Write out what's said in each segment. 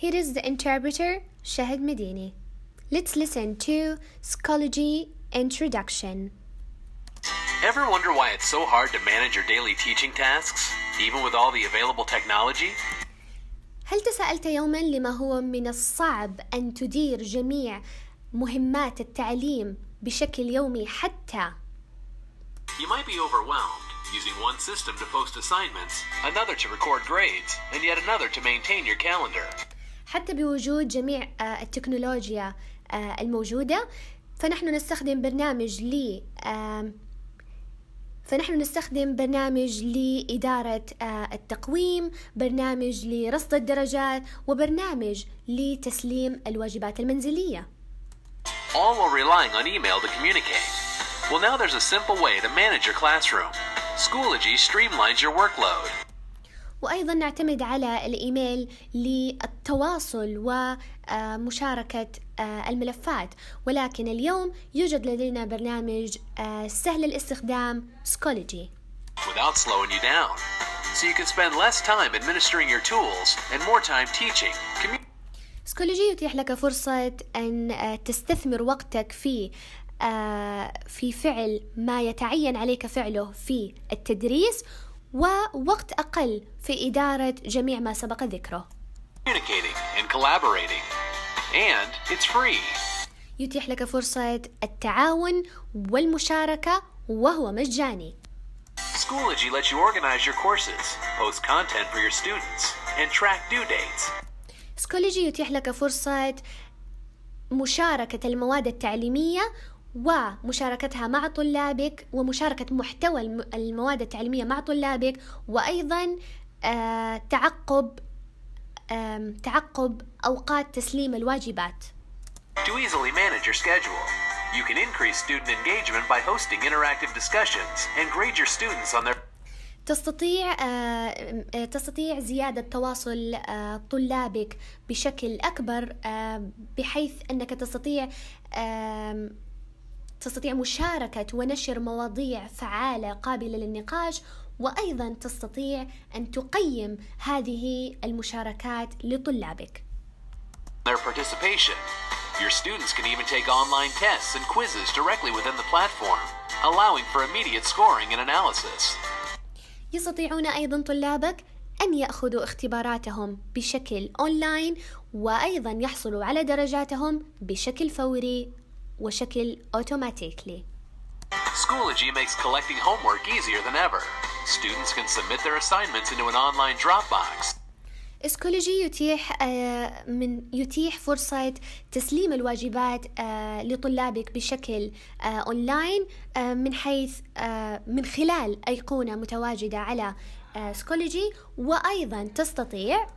Here is the interpreter Shahid Medini. Let's listen to Schoology Introduction. Ever wonder why it's so hard to manage your daily teaching tasks, even with all the available technology? هل تساءلت يوما لما هو من الصعب أن تدير جميع مهمات التعليم بشكل يومي حتى You might be overwhelmed, using one system to post assignments, another to record grades, and yet another to maintain your calendar. حتى بوجود جميع آه، التكنولوجيا آه، الموجودة فنحن نستخدم برنامج ل فنحن نستخدم برنامج لإدارة آه، التقويم برنامج لرصد الدرجات وبرنامج لتسليم الواجبات المنزلية All while relying on email to communicate. Well, now there's a simple way to manage your classroom. Schoology streamlines your workload. وأيضا نعتمد على الإيميل للتواصل ومشاركة آه، الملفات ولكن اليوم يوجد لدينا برنامج آه، سهل الاستخدام سكولوجي without slowing you down. So you can spend less time administering your tools and more time teaching. Schoology يتيح لك فرصة أن آه، تستثمر وقتك في في فعل ما يتعين عليك فعله في التدريس ووقت أقل في إدارة جميع ما سبق ذكره communicating and collaborating. And it's free. يتيح لك فرصة التعاون والمشاركة وهو مجاني Schoology lets you organize your courses, post content for your students, and track due dates. سكولوجي يتيح لك فرصة مشاركة المواد التعليمية ومشاركتها مع طلابك ومشاركة محتوى الم- المواد التعليمية مع طلابك وأيضا آه، تعقب تعقب أوقات تسليم الواجبات. To easily manage your schedule, you can increase student engagement by hosting interactive discussions and grade your students on their تستطيع آه، آه، تستطيع زيادة تواصل طلابك بشكل أكبر بحيث أنك تستطيع تستطيع مشاركة ونشر مواضيع فعالة قابلة للنقاش وأيضا تستطيع أن تقيم هذه المشاركات لطلابك their participation. Your students can even take online tests and quizzes directly within the platform, allowing for immediate scoring and analysis. يستطيعون أيضا طلابك أن يأخذوا اختباراتهم بشكل أونلاين وأيضا يحصلوا على درجاتهم بشكل فوري وشكل automatically Schoology makes collecting homework easier than ever. Students can submit their assignments into an online Dropbox. Schoology يتيح آه، من يتيح فرصة تسليم الواجبات آه، لطلابك بشكل آه، اونلاين آه، من حيث آه، من خلال أيقونة متواجدة على آه، Schoology وأيضا تستطيع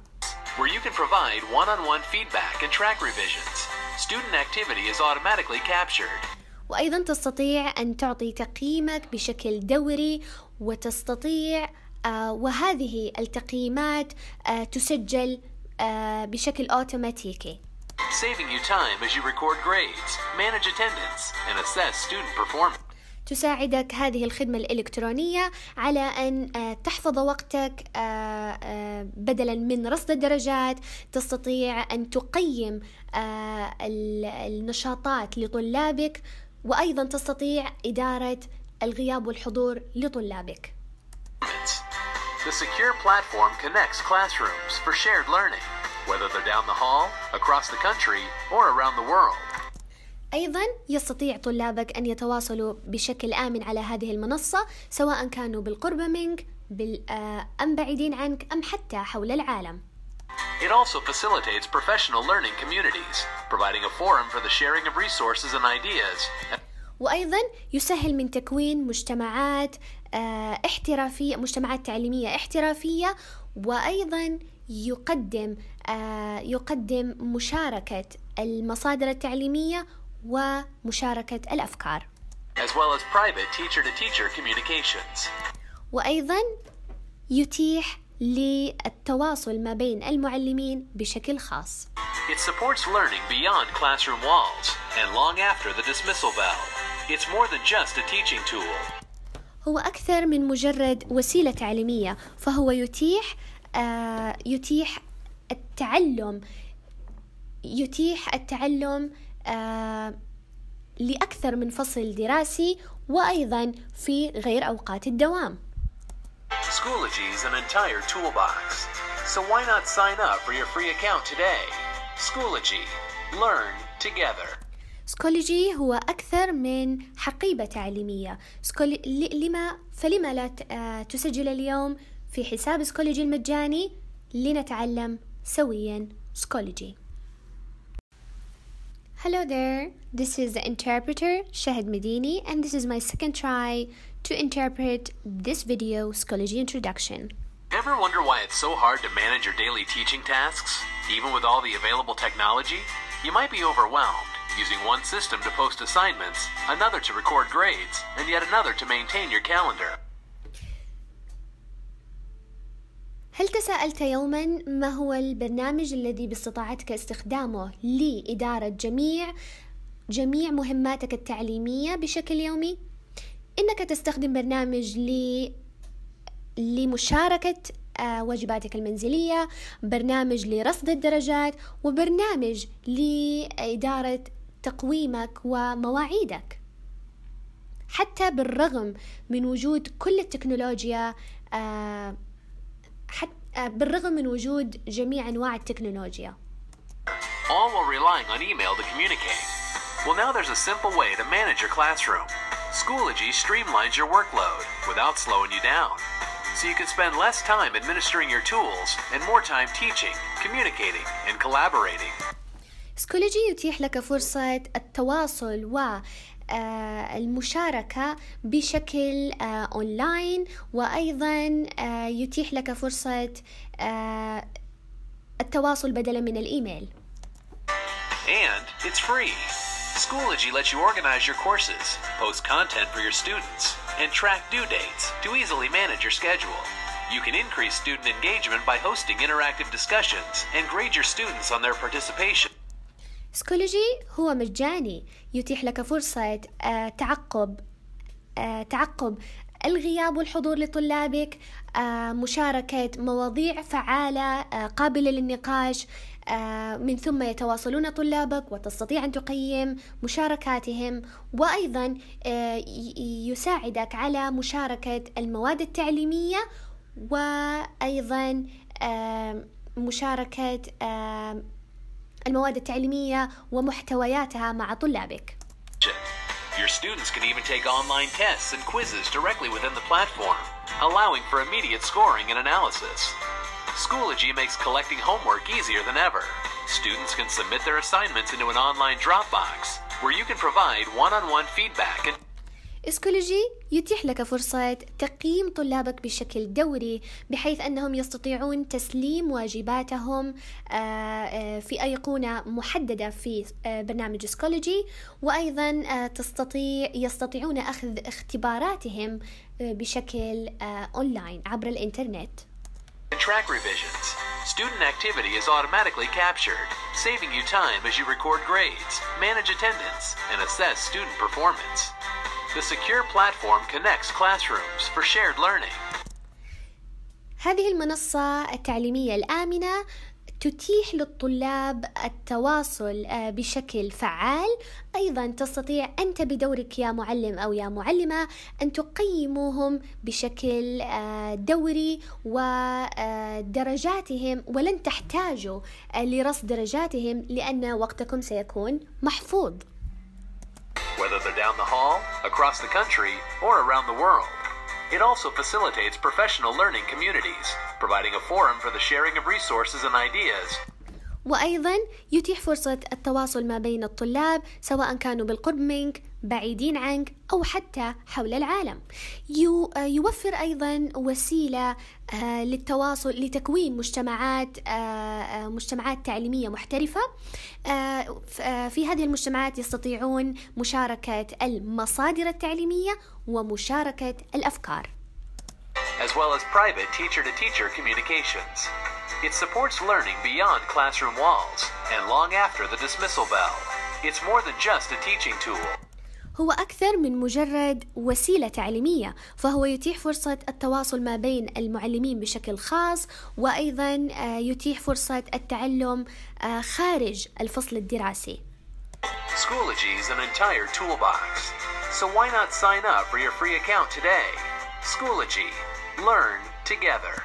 where you can provide one-on-one feedback and track revisions. Student activity is automatically captured. وأيضا تستطيع أن تعطي تقييمك بشكل دوري وتستطيع آه، وهذه التقييمات آه، تسجل آه، بشكل أوتوماتيكي saving you time as you record grades, manage attendance, and assess student performance. تساعدك هذه الخدمة الإلكترونية على أن آه، تحفظ وقتك آه، آه، بدلا من رصد الدرجات تستطيع أن تقيم ال- النشاطات لطلابك وأيضا تستطيع إدارة الغياب والحضور لطلابك The secure platform connects classrooms for shared learning, whether they're down the hall, across the country, or around the world. أيضا يستطيع طلابك أن يتواصلوا بشكل آمن على هذه المنصة سواء كانوا بالقرب منك آه، أم بعيدين عنك أم حتى حول العالم. It also facilitates professional learning communities, providing a forum for the sharing of resources and ideas, وأيضا يسهل من تكوين مجتمعات آه، احترافية مجتمعات تعليمية احترافية وأيضا يقدم آه، يقدم مشاركة المصادر التعليمية ومشاركة الأفكار as well as private teacher-to-teacher communications. وأيضا يتيح للتواصل ما بين المعلمين بشكل خاص It supports learning beyond classroom walls and long after the dismissal bell. It's more than just a teaching tool. هو أكثر من مجرد وسيلة تعليمية فهو يتيح آه، يتيح التعلم يتيح التعلم آه، لأكثر من فصل دراسي وأيضا في غير أوقات الدوام Schoology is an entire toolbox. So why not sign up for your free account today? Schoology. Learn together. Schoology هو أكثر من حقيبة تعليمية لما فلما لا آه، تسجل اليوم في حساب Schoology المجاني لنتعلم سويا سكولوجي Hello there, this is the interpreter Shahid Medini and this is my second try to interpret this video Schoology Introduction. Ever wonder why it's so hard to manage your daily teaching tasks, even with all the available technology? You might be overwhelmed, using one system to post assignments, another to record grades, and yet another to maintain your calendar. هل تساءلت يوما ما هو البرنامج الذي باستطاعتك استخدامه لإدارة جميع جميع مهماتك التعليمية بشكل يومي؟ إنك تستخدم برنامج ل لمشاركة آه، واجباتك المنزلية برنامج لرصد الدرجات وبرنامج لإدارة تقويمك ومواعيدك حتى بالرغم من وجود كل التكنولوجيا آه، حتى بالرغم من وجود جميع أنواع التكنولوجيا all while relying on email to communicate. Well, now there's a simple way to manage your classroom. Schoology streamlines your workload without slowing you down. So you can spend less time administering your tools and more time teaching, communicating, and collaborating. سكولوجي يتيح لك فرصة التواصل و آه، المشاركة بشكل آه، أونلاين وأيضا آه، يتيح لك فرصة آه، التواصل بدلا من الإيميل And it's free. Schoology lets you organize your courses, post content for your students, and track due dates to easily manage your schedule. You can increase student engagement by hosting interactive discussions and grade your students on their participation. سكولوجي هو مجاني يتيح لك فرصة آه، تعقب آه، تعقب الغياب والحضور لطلابك آه، مشاركة مواضيع فعالة قابلة للنقاش من ثم يتواصلون طلابك وتستطيع أن تقيم مشاركاتهم وأيضا يساعدك على مشاركة المواد التعليمية وأيضا مشاركة المواد التعليمية ومحتوياتها مع طلابك Your students can even take online tests and quizzes directly within the platform, allowing for immediate scoring and analysis. Schoology makes collecting homework easier than ever. Students can submit their assignments into an online Dropbox, where you can provide one-on-one feedback and إسكولوجي يتيح لك فرصة تقييم طلابك بشكل دوري بحيث أنهم يستطيعون تسليم واجباتهم آه، آه، في أيقونة محددة في آه، برنامج Schoology وأيضا تستطيع يستطيعون أخذ اختباراتهم بشكل أونلاين عبر الإنترنت track revisions. Student activity is automatically captured, saving you time as you record grades, manage attendance, and assess student performance. The secure platform connects classrooms for shared learning. هذه المنصة التعليمية الآمنة تتيح للطلاب التواصل آه، بشكل فعال أيضا تستطيع أنت بدورك يا معلم أو يا معلمة أن تقيموهم بشكل آه، دوري ودرجاتهم ولن تحتاجوا آه، لرصد درجاتهم لأن وقتكم سيكون محفوظ whether they're down the hall, across the country, or around the world. It also facilitates professional learning communities, providing a forum for the sharing of resources and ideas. وأيضا يتيح فرصة التواصل ما بين الطلاب سواء كانوا بالقرب منك بعيدين عنك أو حتى حول العالم آه، يوفر أيضا وسيلة آه، للتواصل لتكوين مجتمعات آه، مجتمعات تعليمية محترفة في هذه المجتمعات يستطيعون مشاركة المصادر التعليمية ومشاركة الأفكار as well as private teacher to teacher communications. It supports learning beyond classroom walls and long after the dismissal bell. It's more than just a teaching tool. هو أكثر من مجرد وسيلة تعليمية فهو يتيح فرصة التواصل ما بين المعلمين بشكل خاص وأيضا آه، يتيح فرصة التعلم آه، خارج الفصل الدراسي Schoology is an entire toolbox. So why not sign up for your free account today? Schoology. Learn together.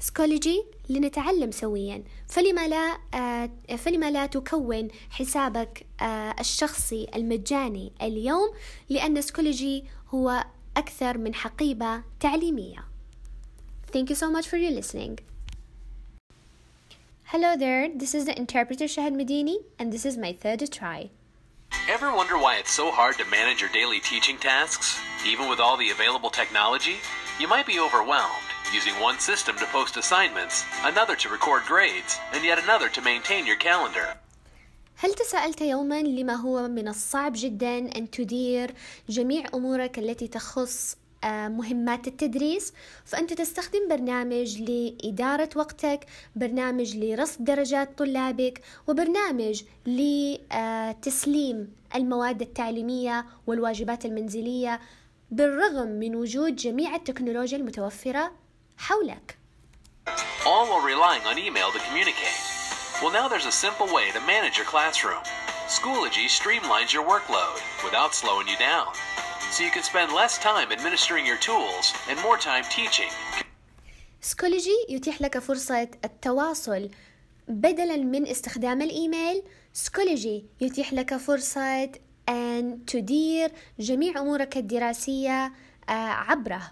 Schoology لنتعلم سويا فلما لا آه، فلما لا تكون حسابك آه، الشخصي المجاني اليوم لأن Schoology هو أكثر من حقيبة تعليمية Thank you so much for your listening. Hello there, this is the interpreter Shahad Medini and this is my third try. Ever wonder why it's so hard to manage your daily teaching tasks, even with all the available technology? You might be overwhelmed, using one system to post assignments, another to record grades, and yet another to maintain your calendar. هل تساءلت يوما لما هو من الصعب جدا أن تدير جميع أمورك التي تخص آه، مهمات التدريس فأنت تستخدم برنامج لإدارة وقتك برنامج لرصد درجات طلابك وبرنامج لتسليم المواد التعليمية والواجبات المنزلية بالرغم من وجود جميع التكنولوجيا المتوفرة حولك All while relying on email to communicate. Well, now there's a simple way to manage your classroom. Schoology streamlines your workload without slowing you down. So you can spend less time administering your tools and more time teaching. سكولوجي يتيح لك فرصة التواصل بدلا من استخدام الإيميل سكولوجي يتيح لك فرصة أن تدير جميع أمورك الدراسية آه، عبره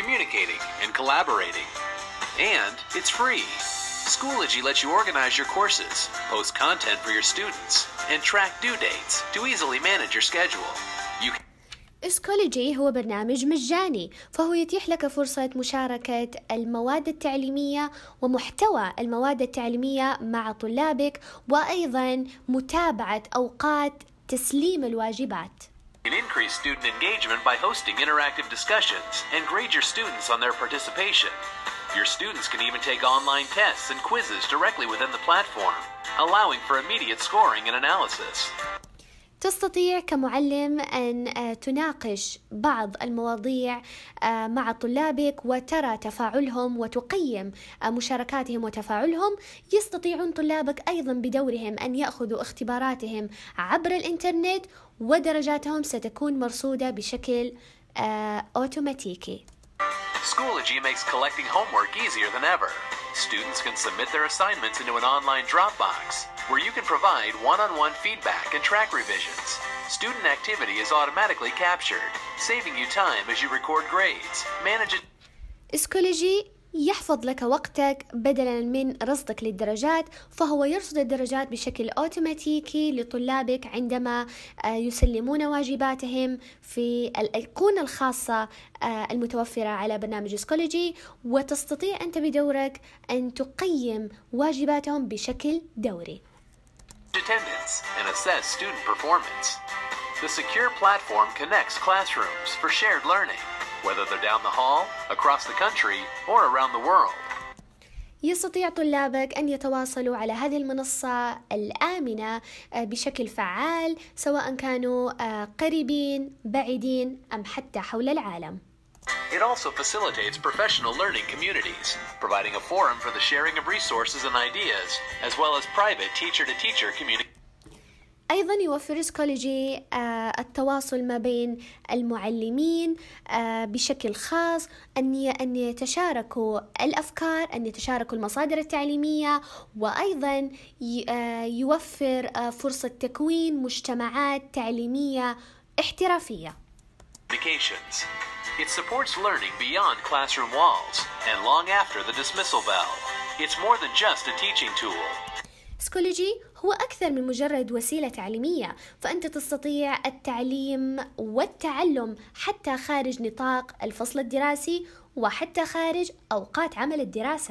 communicating and collaborating. And it's free. Schoology lets you organize your courses, post content for your students, and track due dates to easily manage your schedule. You can سكولوجي هو برنامج مجاني فهو يتيح لك فرصة مشاركة المواد التعليمية ومحتوى المواد التعليمية مع طلابك وأيضا متابعة أوقات تسليم الواجبات can increase student engagement by hosting interactive discussions and grade your students on their participation. Your students can even take online tests and quizzes directly within the platform, allowing for immediate scoring and analysis. تستطيع كمعلم أن آه، تناقش بعض المواضيع آه، مع طلابك وترى تفاعلهم وتقيم آه، مشاركاتهم وتفاعلهم. يستطيعون طلابك أيضا بدورهم أن يأخذوا اختباراتهم عبر الإنترنت ودرجاتهم ستكون مرصودة بشكل أوتوماتيكي. Schoology makes collecting homework easier than ever. Students can submit their assignments into an online Dropbox. Where you can provide one on one feedback and track revisions. Student activity is automatically captured, saving you time as you record grades, manage it. إسكولوجي يحفظ لك وقتك بدلا من رصدك للدرجات فهو يرصد الدرجات بشكل أوتوماتيكي لطلابك عندما آه، يسلمون واجباتهم في الايقونه الخاصة آه، المتوفرة على برنامج سكولوجي وتستطيع أنت بدورك أن تقيم واجباتهم بشكل دوري attendance and assess student performance. The secure platform connects classrooms for shared learning, whether they're down the hall, across the country, or around the world. يستطيع طلابك أن يتواصلوا على هذه المنصة الآمنة آه، بشكل فعال سواء كانوا آه، قريبين بعيدين أم حتى حول العالم It also facilitates professional learning communities, providing a forum for the sharing of resources and ideas, as well as private teacher to teacher communication. أيضا يوفر سكولوجي آه، التواصل ما بين المعلمين آه، بشكل خاص أن أن يتشاركوا الأفكار أن يتشاركوا المصادر التعليمية وأيضا آه، يوفر آه، فرصة تكوين مجتمعات تعليمية احترافية. It supports learning beyond classroom walls and long after the dismissal bell. It's more than just a teaching tool. سكولوجي هو أكثر من مجرد وسيلة تعليمية فأنت تستطيع التعليم والتعلم حتى خارج نطاق الفصل الدراسي وحتى خارج أوقات عمل الدراسة